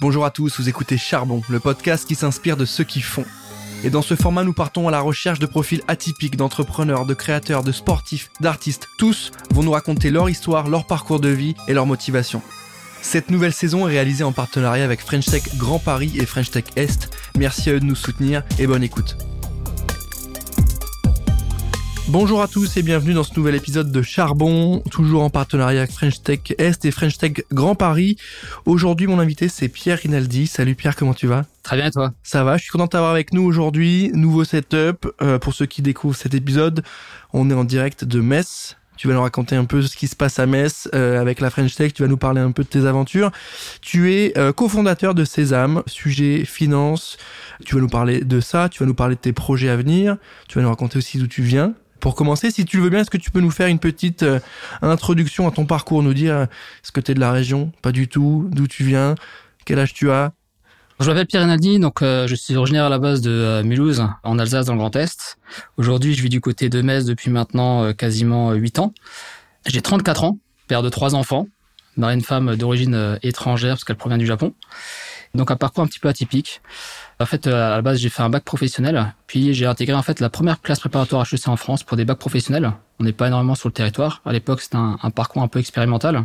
Bonjour à tous, vous écoutez Charbon, le podcast qui s'inspire de ceux qui font. Et dans ce format, nous partons à la recherche de profils atypiques d'entrepreneurs, de créateurs, de sportifs, d'artistes. Tous vont nous raconter leur histoire, leur parcours de vie et leur motivation. Cette nouvelle saison est réalisée en partenariat avec French Tech Grand Paris et French Tech Est. Merci à eux de nous soutenir et bonne écoute. Bonjour à tous et bienvenue dans ce nouvel épisode de Charbon, toujours en partenariat avec French Tech Est et French Tech Grand Paris. Aujourd'hui, mon invité, c'est Pierre Rinaldi. Salut Pierre, comment tu vas? Très bien, toi? Ça va, je suis content de t'avoir avec nous aujourd'hui. Nouveau setup. Euh, pour ceux qui découvrent cet épisode, on est en direct de Metz. Tu vas nous raconter un peu ce qui se passe à Metz euh, avec la French Tech. Tu vas nous parler un peu de tes aventures. Tu es euh, cofondateur de Sésame, sujet finance. Tu vas nous parler de ça. Tu vas nous parler de tes projets à venir. Tu vas nous raconter aussi d'où tu viens. Pour commencer, si tu le veux bien, est-ce que tu peux nous faire une petite euh, introduction à ton parcours, nous dire euh, est-ce que tu es de la région Pas du tout. D'où tu viens Quel âge tu as? Je m'appelle Pierre Rinaldi, donc euh, je suis originaire à la base de Mulhouse, en Alsace, dans le Grand Est. Aujourd'hui, je vis du côté de Metz depuis maintenant quasiment 8 ans. J'ai 34 ans, père de trois enfants, marié une femme d'origine étrangère parce qu'elle provient du Japon. Donc un parcours un petit peu atypique. En fait, euh, à la base, j'ai fait un bac professionnel, puis j'ai intégré en fait la première classe préparatoire HEC en France pour des bacs professionnels. On n'est pas énormément sur le territoire. À l'époque, c'était un, parcours un peu expérimental.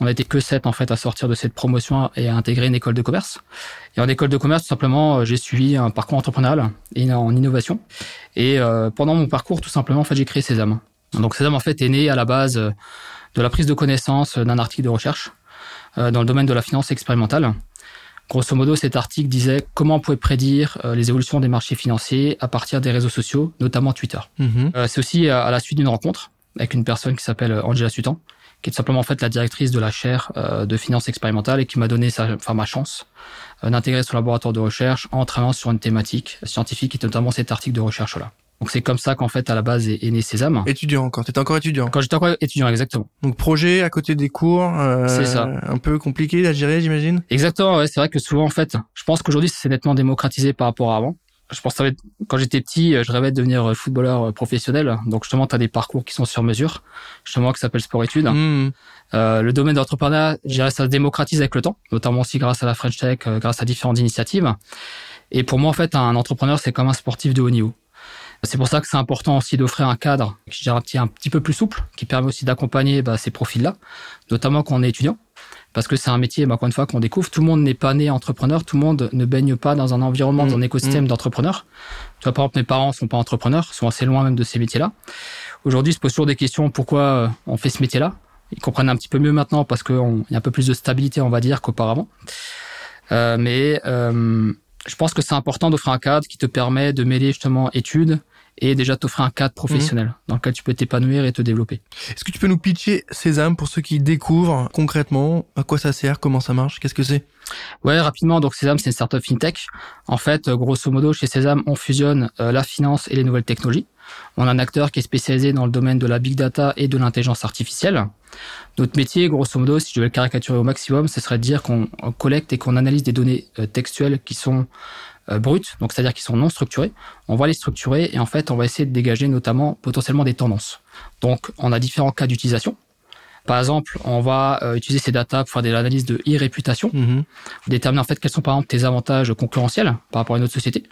On n'était que sept en fait à sortir de cette promotion et à intégrer une école de commerce. Et en école de commerce, tout simplement, euh, j'ai suivi un parcours entrepreneurial et en innovation. Et euh, pendant mon parcours, tout simplement, en fait, j'ai créé Sésame. Donc Sésame en fait est né à la base de la prise de connaissance d'un article de recherche dans le domaine de la finance expérimentale. Grosso modo, cet article disait comment on pouvait prédire euh, les évolutions des marchés financiers à partir des réseaux sociaux, notamment Twitter. Mhm. Euh, c'est aussi à la suite d'une rencontre avec une personne qui s'appelle Angela Sutan, qui est tout simplement en fait la directrice de la chaire euh, de finance expérimentale et qui m'a donné sa, enfin, ma chance d'intégrer son laboratoire de recherche en travaillant sur une thématique scientifique et notamment cet article de recherche-là. Donc c'est comme ça qu'en fait à la base est, né Sésame. Étudiant encore, t'étais encore étudiant. Quand j'étais encore étudiant, exactement. Donc projet à côté des cours, euh, c'est ça. Un peu compliqué à gérer, j'imagine. Exactement, ouais. C'est vrai que souvent en fait, je pense qu'aujourd'hui c'est nettement démocratisé par rapport à avant. Je pense que quand j'étais petit, je rêvais de devenir footballeur professionnel. Donc justement, tu as des parcours qui sont sur mesure, justement qui s'appelle sport-études. Mmh. Euh, le domaine d'entrepreneuriat, je dirais, ça se démocratise avec le temps, notamment aussi grâce à la French Tech, euh, grâce à différentes initiatives. Et pour moi, en fait, un entrepreneur, c'est comme un sportif de haut niveau. C'est pour ça que c'est important aussi d'offrir un cadre qui est un petit peu plus souple, qui permet aussi d'accompagner bah, ces profils-là, notamment quand on est étudiant, parce que c'est un métier, bah, encore une fois, qu'on découvre. Tout le monde n'est pas né entrepreneur, tout le monde ne baigne pas dans un environnement, dans un mmh. écosystème mmh. d'entrepreneurs. Tu vois, par exemple, mes parents sont pas entrepreneurs, sont assez loin même de ces métiers-là. Aujourd'hui, ils se posent toujours des questions pourquoi euh, on fait ce métier-là? Ils comprennent un petit peu mieux maintenant parce qu'il y a un peu plus de stabilité, on va dire, qu'auparavant. Euh, mais euh, je pense que c'est important d'offrir un cadre qui te permet de mêler justement études, et déjà t'offrir un cadre professionnel mmh. dans lequel tu peux t'épanouir et te développer. Est-ce que tu peux nous pitcher Sésame pour ceux qui découvrent concrètement à quoi ça sert, comment ça marche, qu'est-ce que c'est? Ouais, rapidement. Donc Sésame, c'est une startup fintech. En fait, grosso modo, chez Sésame, on fusionne euh, la finance et les nouvelles technologies. On a un acteur qui est spécialisé dans le domaine de la big data et de l'intelligence artificielle. Notre métier, grosso modo, si je devais le caricaturer au maximum, ce serait de dire qu'on collecte et qu'on analyse des données euh, textuelles qui sont euh, brutes, donc c'est-à-dire qui sont non structurées. On va les structurer et en fait, on va essayer de dégager notamment potentiellement des tendances. Donc, on a différents cas d'utilisation. Par exemple, on va euh, utiliser ces datas pour faire des analyses de e-réputation, mm-hmm. déterminer en fait quels sont par exemple tes avantages concurrentiels par rapport à une autre société.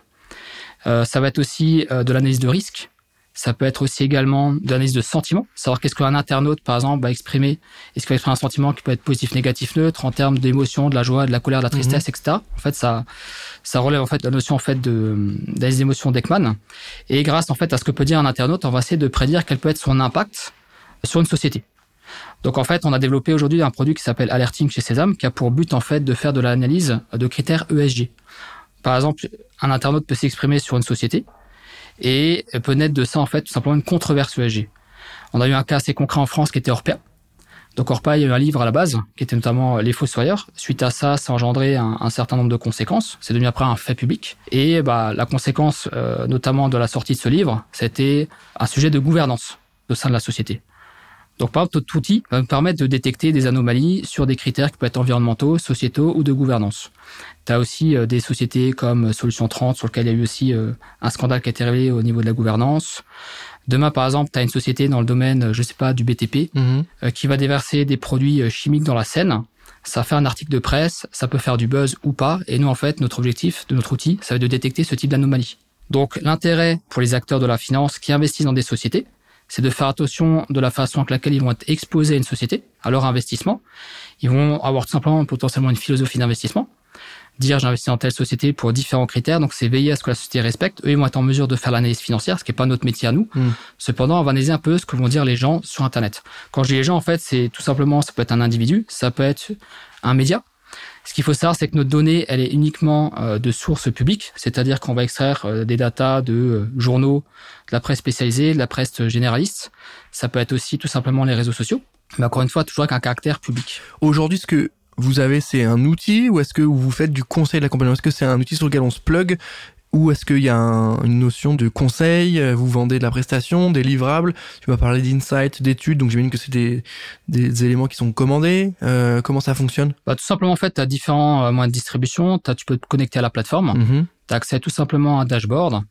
Euh, ça va être aussi euh, de l'analyse de risque. Ça peut être aussi également de l'analyse de sentiment, savoir qu'est-ce qu'un internaute, par exemple, va exprimer. Est-ce qu'il va exprimer un sentiment qui peut être positif, négatif, neutre, en termes d'émotion, de la joie, de la colère, de la tristesse, mm-hmm. etc. En fait, ça, ça relève en fait la notion en fait de des émotions d'Ekman. Et grâce en fait à ce que peut dire un internaute, on va essayer de prédire quel peut être son impact sur une société. Donc en fait, on a développé aujourd'hui un produit qui s'appelle Alerting chez Sésame, qui a pour but en fait de faire de l'analyse de critères ESG. Par exemple, un internaute peut s'exprimer sur une société et peut naître de ça en fait tout simplement une controverse ESG. On a eu un cas assez concret en France qui était Orpea, donc Orpa, il y a eu un livre à la base, qui était notamment Les Fossoyeurs. Suite à ça, ça a engendré un, certain nombre de conséquences. C'est devenu après un fait public. Et bah, la conséquence, euh, notamment de la sortie de ce livre, c'était un sujet de gouvernance au sein de la société. Donc par exemple, notre outil va nous permettre de détecter des anomalies sur des critères qui peuvent être environnementaux, sociétaux ou de gouvernance. Tu as aussi euh, des sociétés comme Solution 30 sur lequel il y a eu aussi euh, un scandale qui a été révélé au niveau de la gouvernance. Demain, par exemple, tu as une société dans le domaine, je sais pas, du BTP, mhm. euh, qui va déverser des produits euh, chimiques dans la Seine. ça fait un article de presse, ça peut faire du buzz ou pas. Et nous, en fait, notre objectif de notre outil, ça va être de détecter ce type d'anomalie. Donc, l'intérêt pour les acteurs de la finance qui investissent dans des sociétés, c'est de faire attention de la façon avec laquelle ils vont être exposés à une société, à leur investissement. Ils vont avoir tout simplement potentiellement une philosophie d'investissement dire j'investis dans telle société pour différents critères. Donc c'est veiller à ce que la société respecte. Eux, ils vont être en mesure de faire l'analyse financière, ce qui n'est pas notre métier à nous. Hmm. Cependant, on va analyser un peu ce que vont dire les gens sur Internet. Quand je dis les gens, en fait, c'est tout simplement, ça peut être un individu, ça peut être un média. Ce qu'il faut savoir, c'est que notre donnée, elle est uniquement euh, de sources publiques, c'est-à-dire qu'on va extraire euh, des datas de euh, journaux, de la presse spécialisée, de la presse généraliste. Ça peut être aussi tout simplement les réseaux sociaux, mais encore une fois, toujours avec un caractère public. Aujourd'hui, ce que vous avez, c'est un outil ou est-ce que vous faites du conseil de l'accompagnement Est-ce que c'est un outil sur lequel on se plug ou est-ce qu'il y a une notion de conseil euh, Vous vendez de la prestation, des livrables Tu vas parler d'insight, d'études, donc j'imagine que c'est des, des éléments qui sont commandés. Euh, comment ça fonctionne? Bah, Tout simplement, en fait, tu as différents euh, moyens de distribution. As, tu peux te connecter à la plateforme. Mm-hmm. Tu as accès tout simplement à un dashboard.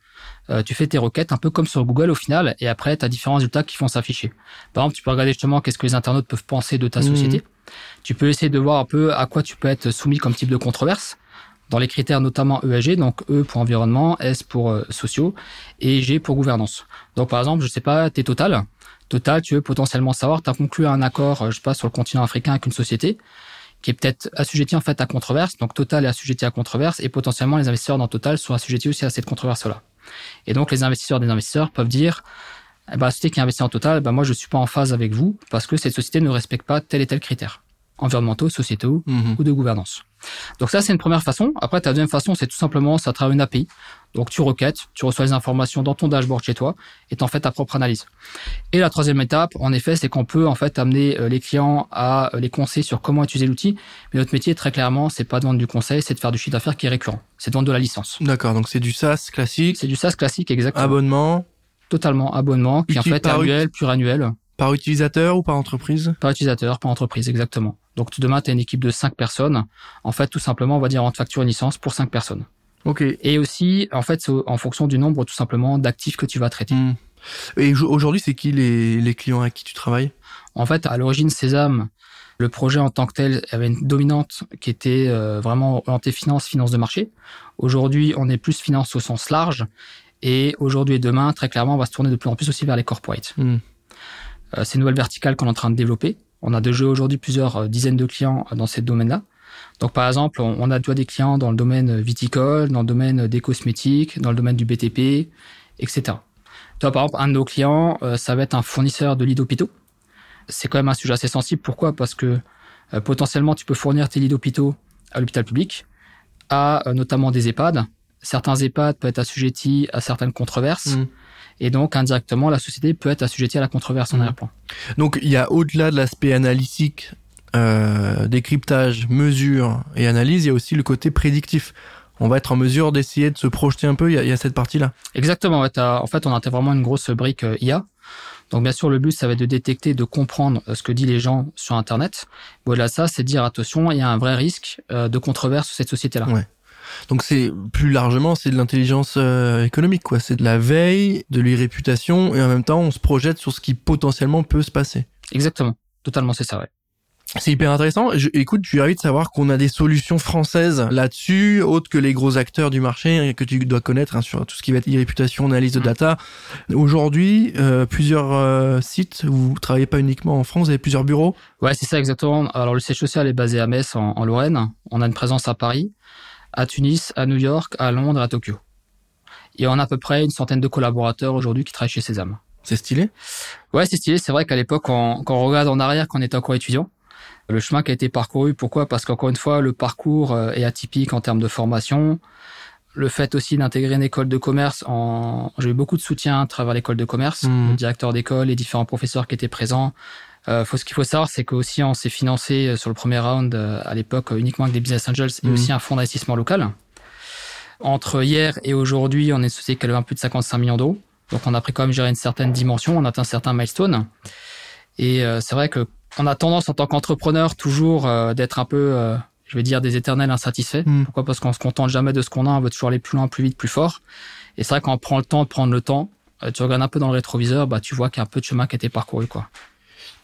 Euh, tu fais tes requêtes un peu comme sur Google au final, et après, tu as différents résultats qui vont s'afficher. Par exemple, tu peux regarder justement qu'est-ce que les internautes peuvent penser de ta mm-hmm. société. Tu peux essayer de voir un peu à quoi tu peux être soumis comme type de controverse dans les critères notamment ESG, donc E pour environnement, S pour euh, sociaux et G pour gouvernance. Donc par exemple, je sais pas, t'es Total. Total, tu veux potentiellement savoir, tu as conclu un accord, euh, je sais pas, sur le continent africain avec une société qui est peut-être assujettie en fait à controverse. Donc Total est assujetti à controverse et potentiellement les investisseurs dans Total sont assujettis aussi à cette controverse-là. Et donc les investisseurs des investisseurs peuvent dire, eh ben, la société qui investit en Total, ben, moi je suis pas en phase avec vous parce que cette société ne respecte pas tel et tel critère environnementaux, sociétaux mhm. ou de gouvernance. Donc ça, c'est une première façon. Après, ta deuxième façon, c'est tout simplement, ça travers une API. Donc tu requêtes, tu reçois les informations dans ton dashboard chez toi et tu en fais ta propre analyse. Et la troisième étape, en effet, c'est qu'on peut en fait amener euh, les clients à euh, les conseiller sur comment utiliser l'outil. Mais notre métier, très clairement, c'est pas de vendre du conseil, c'est de faire du chiffre d'affaires qui est récurrent. C'est de vendre de la licence. D'accord, donc c'est du SaaS classique. C'est du SaaS classique, exactement. Abonnement. Totalement abonnement, qui en fait est annuel, annuel. Par utilisateur ou par entreprise? Par utilisateur, par entreprise, exactement. Donc demain, tu as une équipe de 5 personnes. En fait, tout simplement, on va dire on te facture une licence pour 5 personnes. Ok. Et aussi, en fait, c'est en fonction du nombre tout simplement d'actifs que tu vas traiter. Hmm. Et aujourd'hui, c'est qui les, les clients avec qui tu travailles? En fait, à l'origine, Sésame, le projet en tant que tel avait une dominante qui était euh, vraiment orientée finance, finance de marché. Aujourd'hui, on est plus finance au sens large. Et aujourd'hui et demain, très clairement, on va se tourner de plus en plus aussi vers les corporates. Hmm. Euh, c'est une nouvelle verticale qu'on est en train de développer. On a déjà aujourd'hui plusieurs euh, dizaines de clients euh, dans ce domaine-là. Donc par exemple, on a déjà des clients dans le domaine viticole, dans le domaine des cosmétiques, dans le domaine du BTP, etc. Toi, par exemple, un de nos clients, ça va être un fournisseur de lits d'hôpitaux. C'est quand même un sujet assez sensible. Pourquoi? Parce que potentiellement, tu peux fournir tes lits d'hôpitaux à l'hôpital public, à notamment des EHPAD. Certains EHPAD peuvent être assujettis à certaines controverses. Mmh et donc indirectement la société peut être assujettie à la controverse en mmh. arrière-plan. Donc il y a au-delà de l'aspect analytique, euh, décryptage, mesure et analyse, il y a aussi le côté prédictif. On va être en mesure d'essayer de se projeter un peu. Il y a, il y a cette partie-là. Exactement. En fait, on a vraiment une grosse brique euh, IA. Donc bien sûr, le but, ça va être de détecter, de comprendre euh, ce que disent les gens sur Internet. Voilà, ça, c'est de dire attention, il y a un vrai risque euh, de controverse sur cette société-là. Ouais. Donc c'est plus largement c'est de l'intelligence euh, économique quoi, c'est de la veille, de l'irréputation et en même temps on se projette sur ce qui potentiellement peut se passer. Exactement, totalement c'est ça ouais. C'est hyper intéressant. Je, écoute, je suis ravi de savoir qu'on a des solutions françaises là-dessus, autres que les gros acteurs du marché que tu dois connaître hein, sur tout ce qui va être irréputation, analyse de mm. data. Aujourd'hui, euh, plusieurs euh, sites. Vous travaillez pas uniquement en France, vous avez plusieurs bureaux. Ouais, c'est ça exactement. Alors le siège social est basé à Metz en, en Lorraine. On a une présence à Paris à Tunis, à New York, à Londres, à Tokyo. Et on a à peu près une centaine de collaborateurs aujourd'hui qui travaillent chez Sésame. C'est stylé Ouais, c'est stylé. C'est vrai qu'à l'époque, quand, on regarde en arrière, quand on était encore étudiant, le chemin qui a été parcouru, pourquoi? Parce qu'encore une fois, le parcours euh, est atypique en termes de formation. Le fait aussi d'intégrer une école de commerce, en... j'ai eu beaucoup de soutien à travers l'école de commerce, mmh. le directeur d'école, les différents professeurs qui étaient présents, euh, faut, ce qu'il faut savoir, c'est qu'aussi on s'est financé euh, sur le premier round euh, à l'époque uniquement avec des business angels et mhm. aussi un fonds d'investissement local. Entre hier et aujourd'hui, on est une société qui a levé plus de 55 millions d'euros. Donc on a pris quand même gérer une certaine dimension, on a atteint certains milestones. Et c'est vrai que on a tendance en tant qu'entrepreneur toujours d'être un peu, je vais dire, des éternels insatisfaits. Mhm. Pourquoi? Parce qu'on se contente jamais de ce qu'on a, on veut toujours aller plus loin, plus vite, plus fort. Et c'est vrai qu'on prend le temps de prendre le temps, tu regardes un peu dans le rétroviseur, bah tu vois qu'il y a un peu de chemin qui a été parcouru, quoi.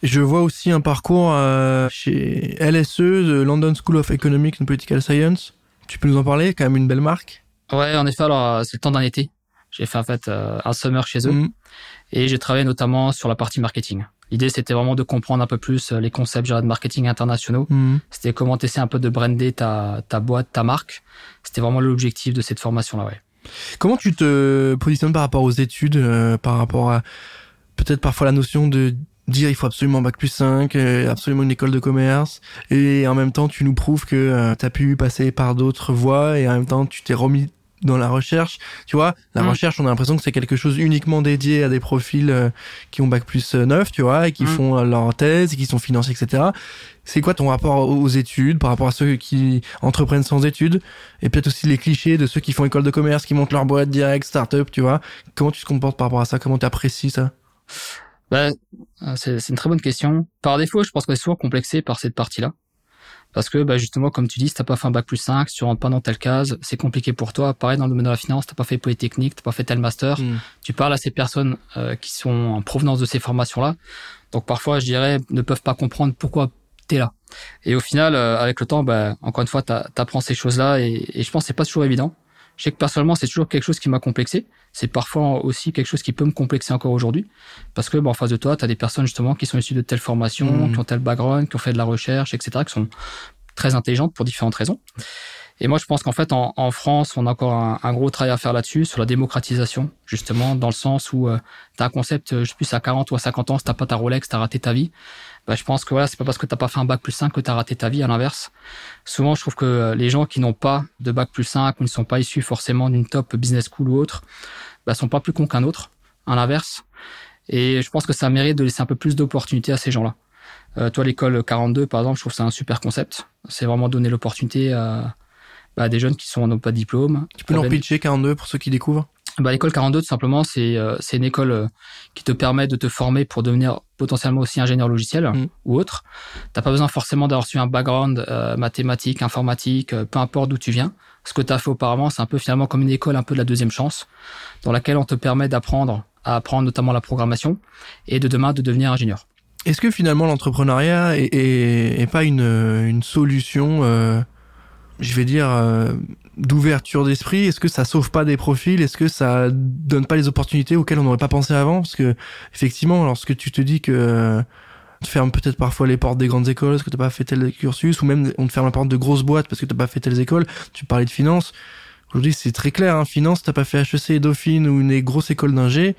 Je vois aussi un parcours euh, chez LSE, the London School of Economics and Political Science. Tu peux nous en parler Quand même une belle marque. Ouais, en effet, alors euh, c'est le temps d'un été. J'ai fait en fait euh, un summer chez eux Mhm. et j'ai travaillé notamment sur la partie marketing. L'idée, c'était vraiment de comprendre un peu plus les concepts de marketing internationaux. Mhm. C'était comment essayer un peu de brander ta, ta boîte, ta marque. C'était vraiment l'objectif de cette formation-là, ouais. Comment tu te positionnes par rapport aux études, euh, par rapport à peut-être parfois la notion de dire il faut absolument bac plus 5, euh, absolument une école de commerce, et en même temps tu nous prouves que tu as pu passer par d'autres voies, et en même temps tu t'es remis dans la recherche. Tu vois, la Mm. recherche, on a l'impression que c'est quelque chose uniquement dédié à des profils euh, qui ont bac plus 9, tu vois, et qui Mm. font euh, leur thèse, et qui sont financés, etc. C'est quoi ton rapport aux études par rapport à ceux qui entreprennent sans études? Et peut-être aussi les clichés de ceux qui font école de commerce, qui montent leur boîte direct, start-up, tu vois Comment tu te comportes par rapport à ça? Comment tu apprécies ça? Ben, c'est c'est une très bonne question. Par défaut, je pense qu'on est souvent complexé par cette partie-là. Parce que, bah, justement, comme tu dis, si t'as pas fait un bac plus 5, si tu rentres pas dans telle case, c'est compliqué pour toi. Pareil, dans le domaine de la finance, t'as pas fait Polytechnique, t'as pas fait tel master. Mm. Tu parles à ces personnes euh, qui sont en provenance de ces formations-là. Donc, parfois, je dirais, ne peuvent pas comprendre pourquoi t'es là. Et au final, euh, avec le temps, bah, encore une fois, t'a- t'apprends ces choses-là et, et je pense que c'est pas toujours évident. Je sais que personnellement, c'est toujours quelque chose qui m'a complexé. C'est parfois aussi quelque chose qui peut me complexer encore aujourd'hui. Parce que, bah, en face de toi, tu as des personnes justement qui sont issues de telle formation, Mhm. qui ont tel background, qui ont fait de la recherche, etc., qui sont très intelligentes pour différentes raisons. Et moi, je pense qu'en fait, en, en France, on a encore un, un gros travail à faire là-dessus, sur la démocratisation, justement, dans le sens où tu as un concept, euh, je sais plus, à 40 ou à 50 ans, si t'as pas ta Rolex, t'as raté ta vie. Bah, je pense que voilà, c'est pas parce que t'as pas fait un bac plus 5 que t'as raté ta vie, à l'inverse. Souvent, je trouve que euh, les gens qui n'ont pas de bac plus 5 ou ne sont pas issus forcément d'une top business school ou autre, bah, sont pas plus cons qu'un autre, à l'inverse. Et je pense que ça mérite de laisser un peu plus d'opportunités à ces gens-là. Euh, toi, l'école 42, par exemple, je trouve que c'est un super concept. C'est vraiment donner l'opportunité à, bah, à des jeunes qui sont n'ont pas de diplôme. Tu peux leur pitcher 42 pour ceux qui découvrent? Bah, l'école 42, tout simplement, c'est euh, une école euh, qui te permet de te former pour devenir potentiellement aussi ingénieur logiciel Mm. ou autre. T'as pas besoin forcément d'avoir suivi un background euh, mathématique, informatique, euh, peu importe d'où tu viens. Ce que tu as fait auparavant, c'est un peu finalement comme une école un peu de la deuxième chance, dans laquelle on te permet d'apprendre à apprendre notamment la programmation et de demain de devenir ingénieur. Est-ce que finalement l'entrepreneuriat est, est, est pas une, une solution, euh, je vais dire, euh, d'ouverture d'esprit Est-ce que ça sauve pas des profils? Est-ce que ça donne pas les opportunités auxquelles on n'aurait pas pensé avant? Parce que effectivement, lorsque tu te dis que euh, on te ferme peut-être parfois les portes des grandes écoles parce que t'as pas fait tel cursus, ou même on te ferme la porte de grosses boîtes parce que t'as pas fait telles écoles. Tu parlais de finance. Aujourd'hui, c'est très clair. Hein, finance, t'as pas fait HEC, Dauphine ou une grosse école d'ingé.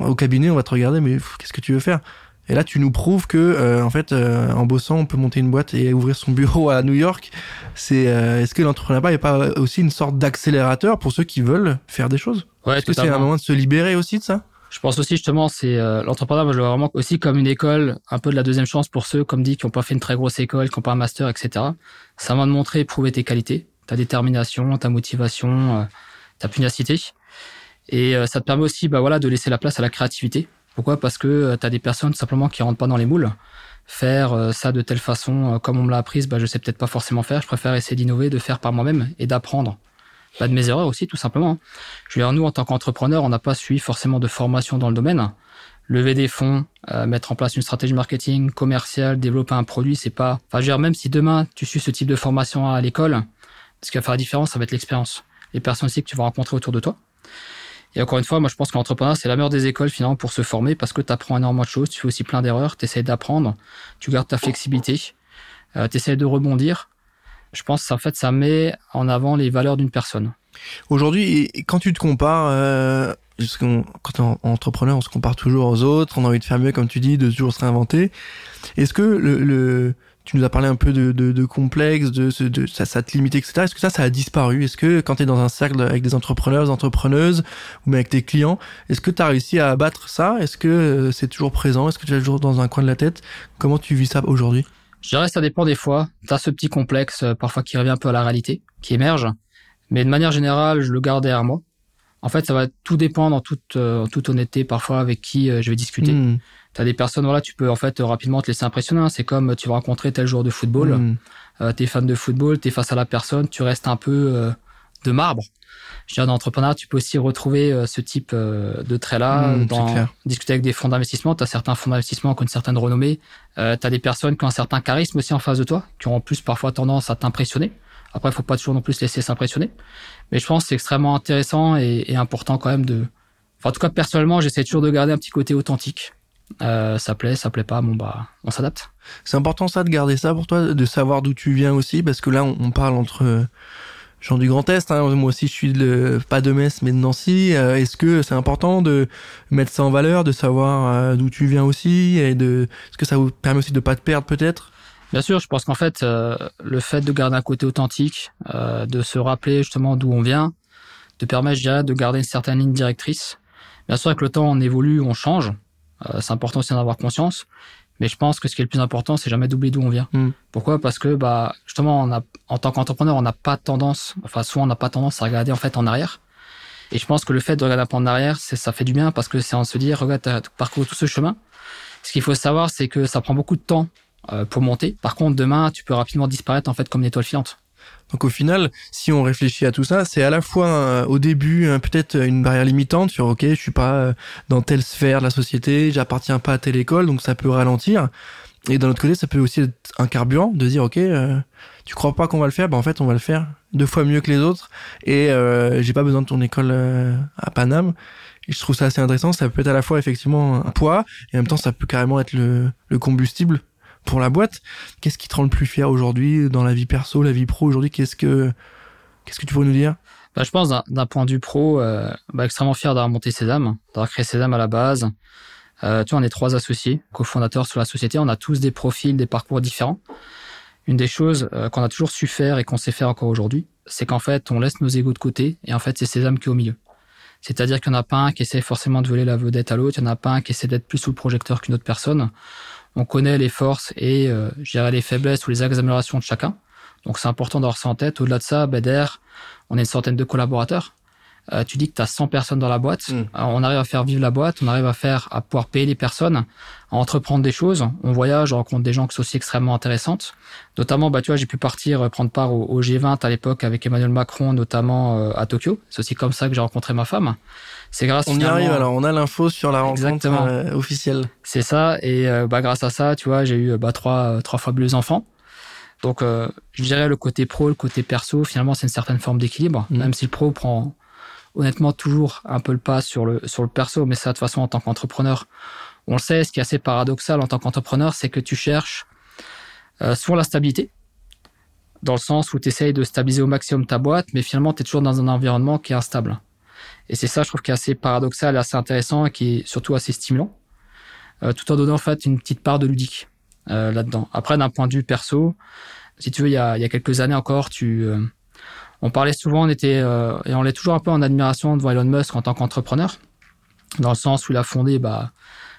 Au cabinet, on va te regarder, mais qu'est-ce que tu veux faire? Et là, tu nous prouves que, euh, en fait, euh, en bossant, on peut monter une boîte et ouvrir son bureau à New York. C'est, euh, est-ce que l'entrepreneuriat n'est pas aussi une sorte d'accélérateur pour ceux qui veulent faire des choses? Ouais, Est-ce que c'est un moment de se libérer aussi de ça? Je pense aussi justement, c'est euh, l'entrepreneuriat, je le vois vraiment aussi comme une école, un peu de la deuxième chance pour ceux, comme dit, qui n'ont pas fait une très grosse école, qui n'ont pas un master, etc. Ça va te montrer et prouver tes qualités, ta détermination, ta motivation, euh, ta pugnacité. Et euh, ça te permet aussi bah, voilà, de laisser la place à la créativité. Pourquoi? Parce que tu as des personnes simplement qui rentrent pas dans les moules. Faire euh, ça de telle façon, euh, comme on me l'a apprise, bah, je sais peut-être pas forcément faire. Je préfère essayer d'innover, de faire par moi-même et d'apprendre. Pas de mes erreurs aussi, tout simplement. Je veux dire, nous, en tant qu'entrepreneurs, on n'a pas suivi forcément de formation dans le domaine. Lever des fonds, euh, mettre en place une stratégie marketing, commerciale, développer un produit, c'est pas. Enfin, je veux dire, même si demain tu suis ce type de formation à l'école, ce qui va faire la différence, ça va être l'expérience. Les personnes aussi que tu vas rencontrer autour de toi. Et encore une fois, moi je pense que l'entrepreneuriat, c'est la meilleure des écoles finalement pour se former parce que tu apprends énormément de choses, tu fais aussi plein d'erreurs, tu essaies d'apprendre, tu gardes ta flexibilité, euh, tu essaies de rebondir. Je pense que en fait, ça met en avant les valeurs d'une personne. Aujourd'hui, quand tu te compares, euh, parce qu'on- quand on est entrepreneur, on se compare toujours aux autres, on a envie de faire mieux, comme tu dis, de toujours se réinventer. Est-ce que le, le- tu nous as parlé un peu de, de, de complexe, de, ça, ça te limite, etc. Est-ce que ça, ça a disparu? Est-ce que quand tu es dans un cercle avec des entrepreneurs, des entrepreneuses, ou même avec tes clients, est-ce que tu as réussi à abattre ça? Est-ce que euh, c'est toujours présent? Est-ce que tu es toujours dans un coin de la tête? Comment tu vis ça aujourd'hui? Je dirais que ça dépend des fois. Tu as ce petit complexe euh, parfois qui revient un peu à la réalité, qui émerge. Mais de manière générale, je le garde derrière moi. En fait, ça va tout dépendre en toute, euh, en toute honnêteté parfois avec qui je vais discuter. Hmm, Tu as des personnes, voilà, tu peux en fait rapidement te laisser impressionner. hein. C'est comme tu vas rencontrer tel joueur de football. hmm. Euh, t'es fan de football, t'es face à la personne, tu restes un peu euh, de marbre. Je dirais, dans l'entrepreneuriat, tu peux aussi retrouver euh, ce type euh, de. Mmh, dans c'est clair. discuter avec des fonds d'investissement, tu as certains fonds d'investissement qui ont une certaine renommée. Euh, tu as des personnes qui ont un certain charisme aussi en face de toi, qui ont en plus parfois tendance à t'impressionner. Après, il faut pas toujours non plus se laisser s'impressionner. Mais je pense que c'est extrêmement intéressant et, et important quand même de... Enfin, en tout cas, personnellement, j'essaie toujours de garder un petit côté authentique. Euh, ça plaît, ça plaît pas, bon bah, on s'adapte. C'est important ça de garder ça pour toi, de savoir d'où tu viens aussi, parce que là on, on parle entre euh, gens du Grand Est. Hein. Moi aussi je suis de, pas de Metz mais de Nancy. Euh, Est-ce que c'est important de mettre ça en valeur, de savoir euh, d'où tu viens aussi, et de est-ce que ça vous permet aussi de pas te perdre peut-être? Bien sûr, je pense qu'en fait, euh, le fait de garder un côté authentique, euh, de se rappeler justement d'où on vient, te permet, je dirais, de garder une certaine ligne directrice. Bien sûr, avec le temps, on évolue, on change. Euh, c'est important aussi d'en avoir conscience. Mais je pense que ce qui est le plus important, c'est jamais d'oublier d'où on vient. Mm. Pourquoi? Parce que, bah, justement, on a, en tant qu'entrepreneur, on n'a pas tendance, enfin, souvent, on n'a pas tendance à regarder en fait en arrière. Et je pense que le fait de regarder un peu en arrière, c'est, ça fait du bien parce que c'est en se dire, regarde, t'as parcouru tout ce chemin. Ce qu'il faut savoir, c'est que ça prend beaucoup de temps euh, pour monter. Par contre, demain, tu peux rapidement disparaître en fait comme une étoile filante. Donc au final, si on réfléchit à tout ça, c'est à la fois au début euh, peut-être une barrière limitante sur ok, je suis pas euh, dans telle sphère de la société, j'appartiens pas à telle école, donc ça peut ralentir. Et d'un autre côté, ça peut aussi être un carburant de dire ok, euh, tu crois pas qu'on va le faire, bah en fait on va le faire deux fois mieux que les autres et euh, j'ai pas besoin de ton école euh, à Paname. Et je trouve ça assez intéressant. Ça peut être à la fois effectivement un poids et en même temps ça peut carrément être le, le combustible pour la boîte. Qu'est-ce qui te rend le plus fier aujourd'hui dans la vie perso, la vie pro aujourd'hui Qu'est-ce que qu'est-ce que tu pourrais nous dire? Bah, je pense d'un, point de vue pro, euh, bah, extrêmement fier d'avoir monté Sésame, d'avoir créé Sésame à la base. Euh, tu vois, on est trois associés, cofondateurs sur la société. On a tous des profils, des parcours différents. Une des choses euh, qu'on a toujours su faire et qu'on sait faire encore aujourd'hui, c'est qu'en fait, on laisse nos égos de côté et en fait, c'est Sésame qui est au milieu. C'est-à-dire qu'il n'y en a pas un qui essaie forcément de voler la vedette à l'autre, il n'y en a pas un qui essaie d'être plus sous le projecteur qu'une autre personne. On connaît les forces et, euh, les faiblesses ou les axes d'amélioration de chacun. Donc, c'est important d'avoir ça en tête. Au-delà de ça, derrière, on est une centaine de collaborateurs. Euh, tu dis que tu as 100 personnes dans la boîte. Mm. Alors, on arrive à faire vivre la boîte, on arrive à faire, à pouvoir payer les personnes, à entreprendre des choses. On voyage, on rencontre des gens qui sont aussi extrêmement intéressantes. Notamment, bah, tu vois, j'ai pu partir euh, prendre part au, au G20 à l'époque avec Emmanuel Macron, notamment euh, à Tokyo. C'est aussi comme ça que j'ai rencontré ma femme. C'est grâce On y arrive alors, on a l'info sur la rencontre Exactement. euh, officielle. c'est ça. Et euh, bah, grâce à ça, tu vois, j'ai eu euh, bah, trois, euh, trois fabuleux enfants. Donc, euh, je dirais le côté pro, le côté perso, finalement, c'est une certaine forme d'équilibre, Mhm. même si le pro prend honnêtement toujours un peu le pas sur le, sur le perso. Mais ça, de toute façon, en tant qu'entrepreneur, on le sait, ce qui est assez paradoxal en tant qu'entrepreneur, c'est que tu cherches euh, souvent la stabilité, dans le sens où tu essayes de stabiliser au maximum ta boîte, mais finalement, tu es toujours dans un environnement qui est instable. Et c'est ça, je trouve, qui est assez paradoxal assez intéressant et qui est surtout assez stimulant euh, tout en donnant en fait une petite part de ludique euh, là-dedans. Après, d'un point de vue perso, si tu veux, il y a, il y a quelques années encore, tu, euh, on parlait souvent, on était euh, et on est toujours un peu en admiration devant Elon Musk en tant qu'entrepreneur, dans le sens où il a fondé, bah,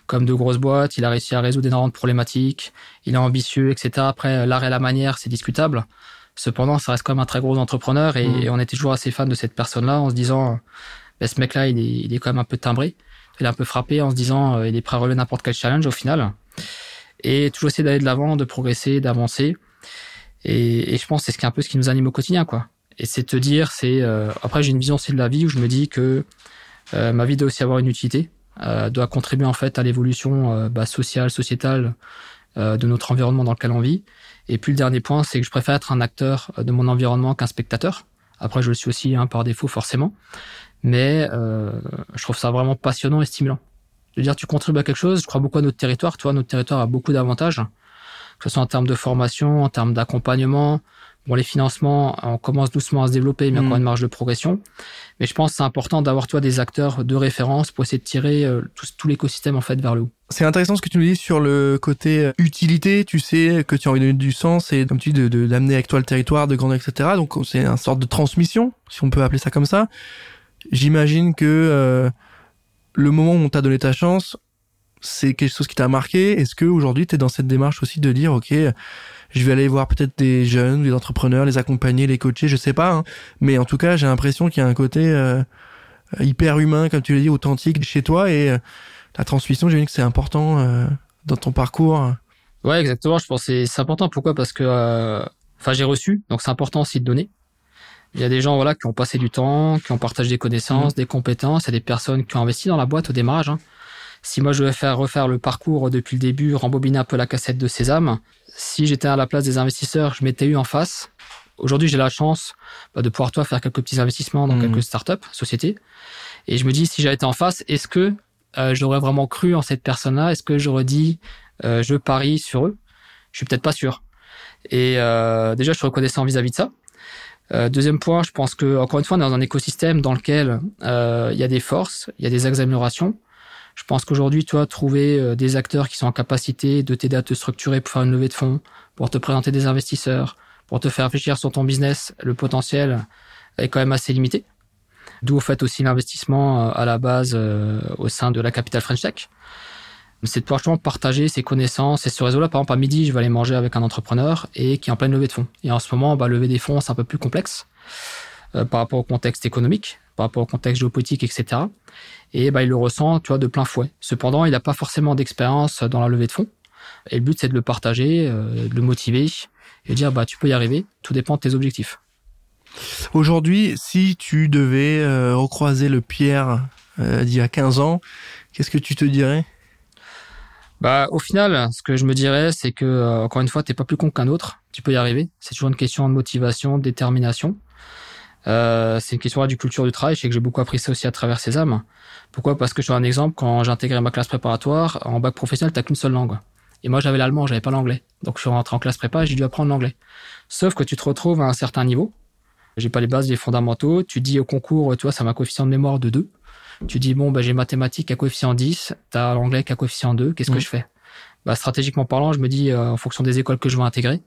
comme de grosses boîtes, il a réussi à résoudre énormément de problématiques, il est ambitieux, etc. Après, l'art et la manière, c'est discutable. Cependant, ça reste quand même un très gros entrepreneur et, et on était toujours assez fan de cette personne-là en se disant, ben, ce mec-là, il est, il est quand même un peu timbré. Il est un peu frappé en se disant, euh, il est prêt à relever n'importe quel challenge au final. Et toujours essayer d'aller de l'avant, de progresser, d'avancer. Et, et je pense que c'est ce qui est un peu ce qui nous anime au quotidien, quoi. Et c'est te dire, c'est euh, après j'ai une vision aussi de la vie où je me dis que euh, ma vie doit aussi avoir une utilité, euh, doit contribuer en fait à l'évolution euh, bah, sociale, sociétale euh, de notre environnement dans lequel on vit. Et puis le dernier point, c'est que je préfère être un acteur euh, de mon environnement qu'un spectateur. Après, je le suis aussi hein, par défaut forcément, mais je trouve ça vraiment passionnant et stimulant. De dire tu contribues à quelque chose. Je crois beaucoup à notre territoire. Toi, notre territoire a beaucoup d'avantages, que ce soit en termes de formation, en termes d'accompagnement. Bon, les financements, on commence doucement à se développer, mais Mm. encore une marge de progression. Mais je pense que c'est important d'avoir toi des acteurs de référence pour essayer de tirer euh, tout, tout l'écosystème en fait vers le haut. C'est intéressant ce que tu nous dis sur le côté euh, utilité. Tu sais que tu as envie de donner du sens et comme tu dis de de- d'amener avec toi le territoire, de grandir, etc. Donc c'est une sorte de transmission, si on peut appeler ça comme ça. J'imagine que euh, le moment où on t'a donné ta chance, c'est quelque chose qui t'a marqué. Est-ce que aujourd'hui tu es dans cette démarche aussi de dire ok, je vais aller voir peut-être des jeunes, des entrepreneurs, les accompagner, les coacher, je sais pas. hein. mais en tout cas, j'ai l'impression qu'il y a un côté euh, hyper humain, comme tu l'as dit, authentique chez toi et euh, la transmission, j'ai vu que c'est important euh, dans ton parcours. Ouais, exactement. Je pense que c'est important. Pourquoi? Parce que, euh, enfin, j'ai reçu, donc c'est important aussi de donner. Il y a des gens voilà qui ont passé du temps, qui ont partagé des connaissances, mmh. des compétences. Il y a des personnes qui ont investi dans la boîte au démarrage. Hein. Si moi je devais faire refaire le parcours depuis le début, rembobiner un peu la cassette de Sésame, si j'étais à la place des investisseurs, je m'étais eu en face. Aujourd'hui, j'ai la chance bah, de pouvoir toi faire quelques petits investissements dans mmh. quelques startups, sociétés. Et je me dis, si j'avais été en face, est-ce que euh, j'aurais vraiment cru en cette personne-là? Est-ce que j'aurais dit, euh, je parie sur eux? Je suis peut-être pas sûr. Et euh, déjà, je suis reconnaissant vis-à-vis de ça. Euh, deuxième point, je pense que encore une fois, on est dans un écosystème dans lequel euh, il y a des forces, il y a des axes d'amélioration. Je pense qu'aujourd'hui, toi, trouver euh, des acteurs qui sont en capacité de t'aider à te structurer pour faire une levée de fonds, pour te présenter des investisseurs, pour te faire réfléchir sur ton business, le potentiel est quand même assez limité. D'où au fait aussi l'investissement à la base au sein de la Capital French Tech c'est de pouvoir partager ses connaissances. Et ce réseau-là, par exemple, à midi, je vais aller manger avec un entrepreneur et qui est en pleine levée de fonds. Et en ce moment, bah, lever des fonds, c'est un peu plus complexe euh, par rapport au contexte économique, par rapport au contexte géopolitique, etc. Et bah, il le ressent, tu vois, de plein fouet. Cependant, il n'a pas forcément d'expérience dans la levée de fonds. Et le but, c'est de le partager, euh, de le motiver et de dire, bah, tu peux y arriver. Tout dépend de tes objectifs. Aujourd'hui, si tu devais euh, recroiser le Pierre d'il y a 15 ans, qu'est-ce que tu te dirais? Bah, au final, ce que je me dirais, c'est que euh, encore une fois, t'es pas plus con qu'un autre. Tu peux y arriver. C'est toujours une question de motivation, de détermination. Euh, c'est une question du culture du travail. Je sais que j'ai beaucoup appris ça aussi à travers ces âmes. Pourquoi? Parce que je suis un exemple. Quand j'ai intégré ma classe préparatoire, en bac professionnel, t'as qu'une seule langue. Et moi, j'avais l'allemand, j'avais pas l'anglais. Donc, je suis rentré en classe prépa, j'ai dû apprendre l'anglais. Sauf que tu te retrouves à un certain niveau. J'ai pas les bases, les fondamentaux. Tu dis au concours, tu vois, ça m'a coefficient de mémoire de 2. Tu dis, bon, bah, j'ai mathématiques à coefficient 10, t'as l'anglais à coefficient 2, qu'est-ce que mm. je fais? Bah, Stratégiquement parlant, je me dis, euh, en fonction des écoles que je veux intégrer,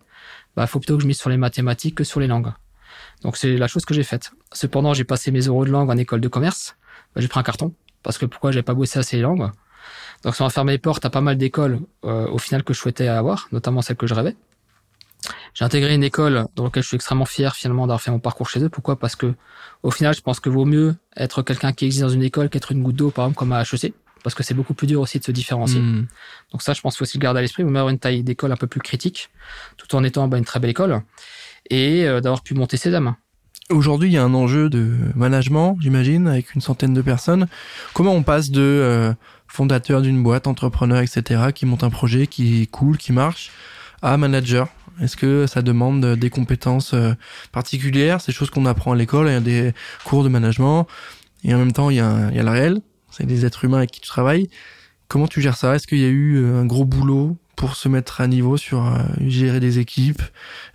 bah, faut plutôt que je mise sur les mathématiques que sur les langues. Donc c'est la chose que j'ai faite. Cependant, j'ai passé mes euros de langue en école de commerce. Bah, j'ai pris un carton parce que pourquoi j'ai pas bossé assez les langues. Donc ça m'a fermé les portes à pas mal d'écoles euh, au final que je souhaitais avoir, notamment celles que je rêvais. J'ai intégré une école dans laquelle je suis extrêmement fier finalement d'avoir fait mon parcours chez eux. Pourquoi? Parce que au final, je pense que vaut mieux être quelqu'un qui existe dans une école qu'être une goutte d'eau, par exemple comme à HEC, parce que c'est beaucoup plus dur aussi de se différencier. Hmm. Donc ça, je pense qu'il faut aussi le garder à l'esprit. Mieux avoir une taille d'école un peu plus critique, tout en étant bah, une très belle école, et euh, d'avoir pu monter ses dames. Aujourd'hui, il y a un enjeu de management, j'imagine, avec une centaine de personnes. Comment on passe de euh, fondateur d'une boîte, entrepreneur, etc., qui monte un projet qui est cool, qui marche, à manager? Est-ce que ça demande des compétences euh, particulières, ces choses qu'on apprend à l'école, il y a des cours de management, et en même temps il y a, il y a le réel, c'est des êtres humains avec qui tu travailles. Comment tu gères ça? Est-ce qu'il y a eu euh, un gros boulot pour se mettre à niveau sur euh, gérer des équipes,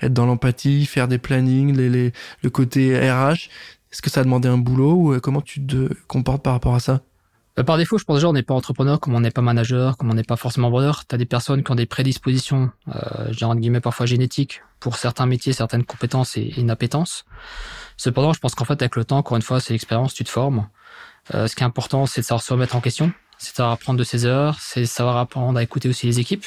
être dans l'empathie, faire des plannings, les, les, le côté RH Est-ce que ça a demandé un boulot ou comment tu te comportes par rapport à ça? Euh, par défaut, je pense déjà, on n'est pas entrepreneur, comme on n'est pas manager, comme on n'est pas forcément vendeur. Tu as des personnes qui ont des prédispositions, euh, dirais guillemets parfois génétiques, pour certains métiers, certaines compétences et, une appétence. Cependant, je pense qu'en fait, avec le temps, encore une fois, c'est l'expérience, tu te formes. Euh, ce qui est important, c'est de savoir se remettre en question, c'est de savoir apprendre de ses erreurs, c'est de savoir apprendre à écouter aussi les équipes.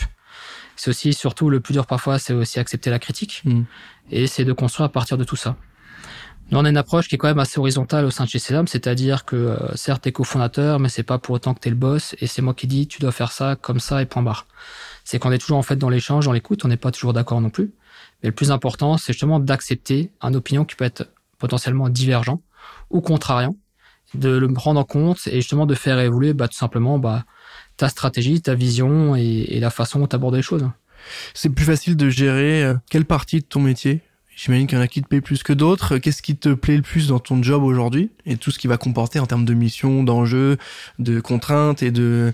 C'est aussi, surtout, le plus dur parfois, c'est aussi accepter la critique. Mm. Et c'est de construire à partir de tout ça. Nous, on a une approche qui est quand même assez horizontale au sein de chez Sésame, c'est-à-dire que euh, certes, t'es cofondateur, mais c'est pas pour autant que t'es le boss, et c'est moi qui dis, tu dois faire ça, comme ça, et point barre. C'est qu'on est toujours en fait dans l'échange, dans l'écoute, on n'est pas toujours d'accord non plus. Mais le plus important, c'est justement d'accepter un opinion qui peut être potentiellement divergent ou contrariant, de le prendre en compte et justement de faire évoluer bah, tout simplement bah, ta stratégie, ta vision et, et la façon dont tu abordes les choses. C'est plus facile de gérer euh, quelle partie de ton métier? J'imagine qu'il y en a qui te payent plus que d'autres. Qu'est-ce qui te plaît le plus dans ton job aujourd'hui? Et tout ce qui va comporter en termes de mission, d'enjeux, de contraintes et de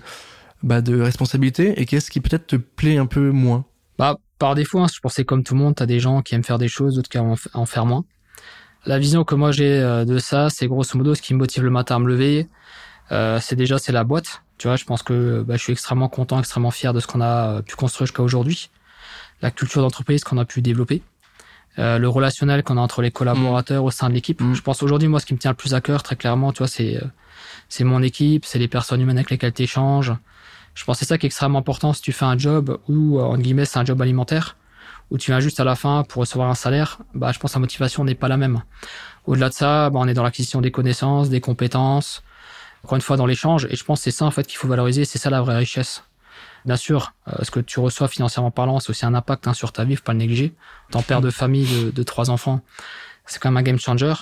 bah, de responsabilités? Et qu'est-ce qui peut-être te plaît un peu moins? Bah par défaut, hein, je pensais comme tout le monde, t'as des gens qui aiment faire des choses, d'autres qui aiment en faire moins. La vision que moi j'ai euh, de ça, c'est grosso modo ce qui me motive le matin à me lever. Euh, c'est déjà c'est la boîte. Tu vois, je pense que bah, je suis extrêmement content, extrêmement fier de ce qu'on a euh, pu construire jusqu'à aujourd'hui, la culture d'entreprise qu'on a pu développer. Euh, le relationnel qu'on a entre les collaborateurs au sein de l'équipe. Mm. Je pense aujourd'hui, moi, ce qui me tient le plus à cœur, très clairement, tu vois, c'est euh, c'est mon équipe, c'est les personnes humaines avec lesquelles tu échanges. Je pense que c'est ça qui est extrêmement important si tu fais un job où, en guillemets, c'est un job alimentaire, où tu viens juste à la fin pour recevoir un salaire, bah, je pense que la motivation n'est pas la même. Au-delà de ça, bah, on est dans l'acquisition des connaissances, des compétences, encore une fois dans l'échange, et je pense que c'est ça, en fait, qu'il faut valoriser, c'est ça la vraie richesse. Bien sûr, euh, ce que tu reçois financièrement parlant, c'est aussi un impact hein, sur ta vie, faut pas le négliger. Ton père de famille de, trois enfants, c'est quand même un game changer.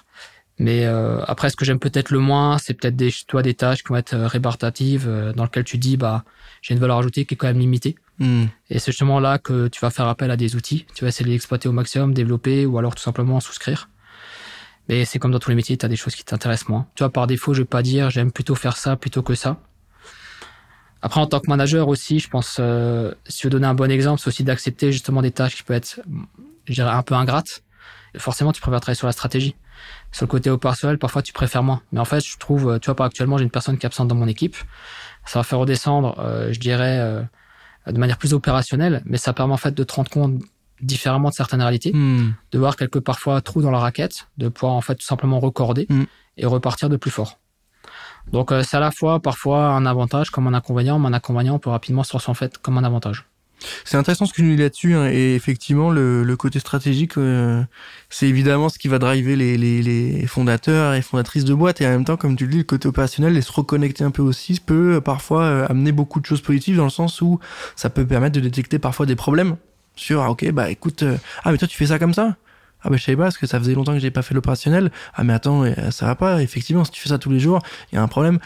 Mais euh, après, ce que j'aime peut-être le moins, c'est peut-être des, toi, des tâches qui vont être euh, rébartatives, euh, dans lesquelles tu dis, bah, j'ai une valeur ajoutée qui est quand même limitée. Hmm. Et c'est justement là que tu vas faire appel à des outils. Tu vas essayer de les exploiter au maximum, développer ou alors tout simplement souscrire. Mais c'est comme dans tous les métiers, tu as des choses qui t'intéressent moins. Tu vois, par défaut, je vais pas dire j'aime plutôt faire ça plutôt que ça. Après, en tant que manager aussi, je pense, euh, si tu veux donner un bon exemple, c'est aussi d'accepter justement des tâches qui peuvent être, je dirais, un peu ingrates. Forcément, tu préfères travailler sur la stratégie. Sur le côté opérationnel, parfois, tu préfères moins. Mais en fait, je trouve, tu vois, par actuellement, j'ai une personne qui est absente dans mon équipe. Ça va faire redescendre, euh, je dirais, euh, de manière plus opérationnelle, mais ça permet en fait de te rendre compte différemment de certaines réalités, Hmm. de voir quelques parfois trous dans la raquette, de pouvoir en fait tout simplement recorder Mm. et repartir de plus fort. Donc euh, c'est à la fois parfois un avantage comme un inconvénient, mais un inconvénient peut rapidement se transformer en fait comme un avantage. C'est intéressant ce que tu nous dis là-dessus, hein, et effectivement, le, le côté stratégique, euh, c'est évidemment ce qui va driver les, les, les fondateurs et fondatrices de boîtes, et en même temps, comme tu le dis, le côté opérationnel et se reconnecter un peu aussi peut euh, parfois euh, amener beaucoup de choses positives dans le sens où ça peut permettre de détecter parfois des problèmes sur, ah ok, bah écoute, euh, ah mais toi tu fais ça comme ça? Ah bah je savais pas parce que ça faisait longtemps que j'ai pas fait l'opérationnel. Ah mais attends, euh, ça va pas. Effectivement, si tu fais ça tous les jours, il y a un problème.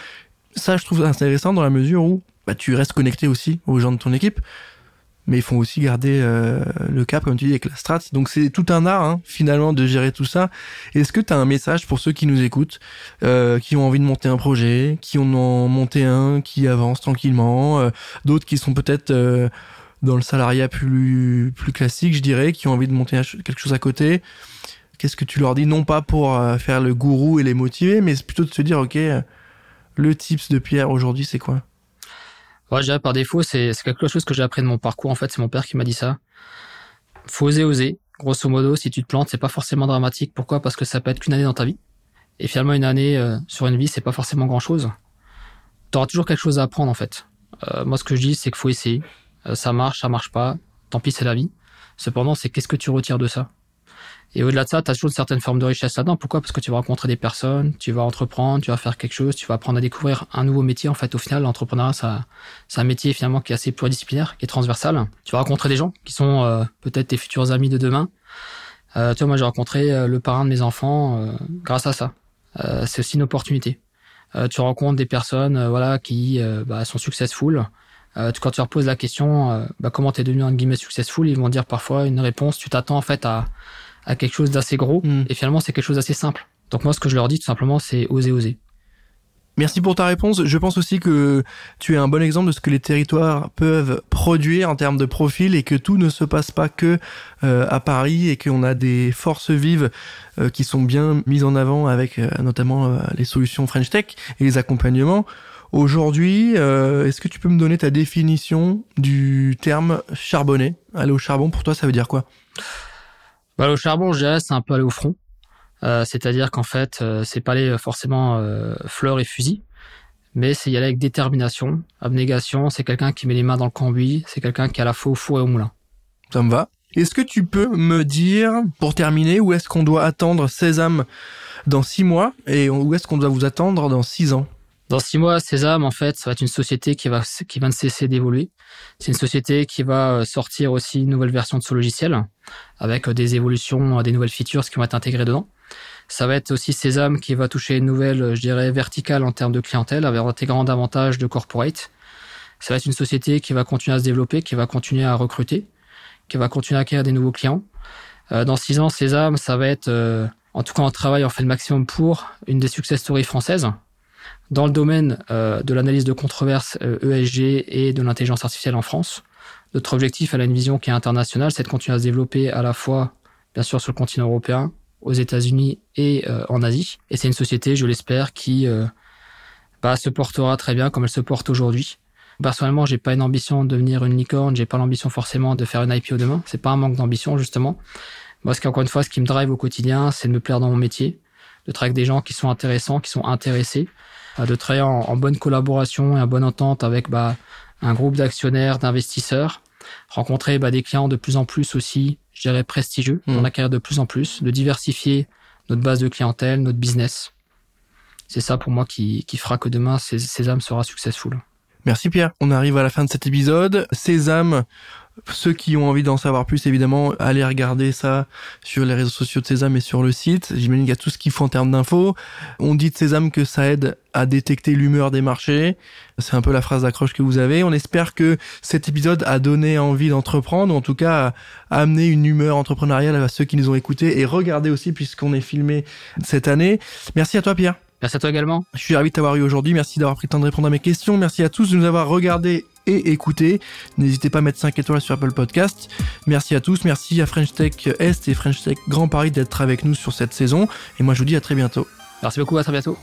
Ça, je trouve intéressant dans la mesure où bah, tu restes connecté aussi aux gens de ton équipe mais ils font aussi garder euh, le cap, comme tu dis, avec la strat. Donc c'est tout un art, hein, finalement, de gérer tout ça. Est-ce que tu as un message pour ceux qui nous écoutent, euh, qui ont envie de monter un projet, qui en ont monté un, qui avance tranquillement, euh, d'autres qui sont peut-être euh, dans le salariat plus, plus classique, je dirais, qui ont envie de monter quelque chose à côté Qu'est-ce que tu leur dis? Non pas pour euh, faire le gourou et les motiver, mais plutôt de se dire, ok, euh, le tips de Pierre aujourd'hui, c'est quoi? Ouais, je par défaut, c'est quelque chose que j'ai appris de mon parcours. En fait, c'est mon père qui m'a dit ça. Faut oser, oser. Grosso modo, si tu te plantes, c'est pas forcément dramatique. Pourquoi? Parce que ça peut être qu'une année dans ta vie. Et finalement, une année euh, sur une vie, c'est pas forcément grand chose. Tu auras toujours quelque chose à apprendre, en fait. Euh, moi, ce que je dis, c'est qu'il faut essayer. Euh, ça marche, ça marche pas. Tant pis, c'est la vie. Cependant, c'est qu'est-ce que tu retires de ça? Et au-delà de ça, tu as toujours une certaine forme de richesse là-dedans. Pourquoi? Parce que tu vas rencontrer des personnes, tu vas entreprendre, tu vas faire quelque chose, tu vas apprendre à découvrir un nouveau métier. En fait, au final, l'entrepreneuriat, c'est un métier finalement qui est assez pluridisciplinaire, qui est transversal. Tu vas rencontrer des gens qui sont euh, peut-être tes futurs amis de demain. Euh, tu vois, moi, j'ai rencontré euh, le parrain de mes enfants euh, grâce à ça. Euh, c'est aussi une opportunité. Tu rencontres des personnes, voilà, qui bah, sont successful. Euh, tu- quand tu leur poses la question, euh, bah, comment t'es devenu un guillemets successful, ils vont dire parfois une réponse. Tu t'attends en fait à, à quelque chose d'assez gros, Mm. et finalement, c'est quelque chose d'assez simple. Donc moi, ce que je leur dis tout simplement, c'est oser, oser. Merci pour ta réponse. Je pense aussi que tu es un bon exemple de ce que les territoires peuvent produire en termes de profil et que tout ne se passe pas que euh, à Paris et qu'on a des forces vives euh, qui sont bien mises en avant avec euh, notamment euh, les solutions French Tech et les accompagnements. Aujourd'hui, euh, est-ce que tu peux me donner ta définition du terme charbonné Aller au charbon, pour toi, ça veut dire quoi? Bah, le charbon, je dirais, c'est un peu aller au front. Euh, C'est-à-dire qu'en fait, euh, c'est pas aller forcément euh, fleurs et fusils, mais c'est y aller avec détermination, abnégation. C'est quelqu'un qui met les mains dans le cambouis. C'est quelqu'un qui est à la fois au four et au moulin. Ça me va. Est-ce que tu peux me dire, pour terminer, où est-ce qu'on doit attendre Sésame dans six mois et où est-ce qu'on doit vous attendre dans six ans? Dans six mois, Sésame, en fait, ça va être une société qui va qui va ne cesser d'évoluer. C'est une société qui va euh, sortir aussi une nouvelle version de ce logiciel avec euh, des évolutions, euh, des nouvelles features qui vont être intégrées dedans. Ça va être aussi Sésame qui va toucher une nouvelle, je dirais, verticale en termes de clientèle, avec intégrant davantage de corporate. Ça va être une société qui va continuer à se développer, qui va continuer à recruter, qui va continuer à acquérir des nouveaux clients. Dans six ans, Sésame, ça va être, en tout cas en travail, on fait le maximum pour une des success stories françaises. Dans le domaine euh, de l'analyse de controverses euh, ESG et de l'intelligence artificielle en France, notre objectif, elle a une vision qui est internationale, c'est de continuer à se développer à la fois, bien sûr, sur le continent européen, aux États-Unis et euh, en Asie. Et c'est une société, je l'espère, qui euh, bah, se portera très bien comme elle se porte aujourd'hui. Personnellement, j'ai pas une ambition de devenir une licorne, j'ai pas l'ambition forcément de faire une IPO demain. C'est pas un manque d'ambition justement. Moi, ce qui encore une fois, ce qui me drive au quotidien, c'est de me plaire dans mon métier, de travailler avec des gens qui sont intéressants, qui sont intéressés, euh, de travailler en, en bonne collaboration et en bonne entente avec bah, un groupe d'actionnaires, d'investisseurs, rencontrer bah, des clients de plus en plus aussi, je dirais prestigieux, Mhm. on acquérir de plus en plus, de diversifier notre base de clientèle, notre business. C'est ça pour moi qui, qui fera que demain, Sésame sera successful. Merci Pierre. On arrive à la fin de cet épisode. Sésame, Ceux qui ont envie d'en savoir plus, évidemment, allez regarder ça sur les réseaux sociaux de Sésame et sur le site. J'imagine qu'il y a tout ce qu'il faut en termes d'infos. On dit de Sésame que ça aide à détecter l'humeur des marchés. C'est un peu la phrase d'accroche que vous avez. On espère que cet épisode a donné envie d'entreprendre, ou en tout cas a amené une humeur entrepreneuriale à ceux qui nous ont écoutés et regardé aussi puisqu'on est filmé cette année. Merci à toi Pierre. Merci à toi également. Je suis ravi de t'avoir eu aujourd'hui. Merci d'avoir pris le temps de répondre à mes questions. Merci à tous de nous avoir regardés et écoutés. N'hésitez pas à mettre 5 étoiles sur Apple Podcast. Merci à tous. Merci à French Tech Est et French Tech Grand Paris d'être avec nous sur cette saison. Et moi, je vous dis à très bientôt. Merci beaucoup. À très bientôt.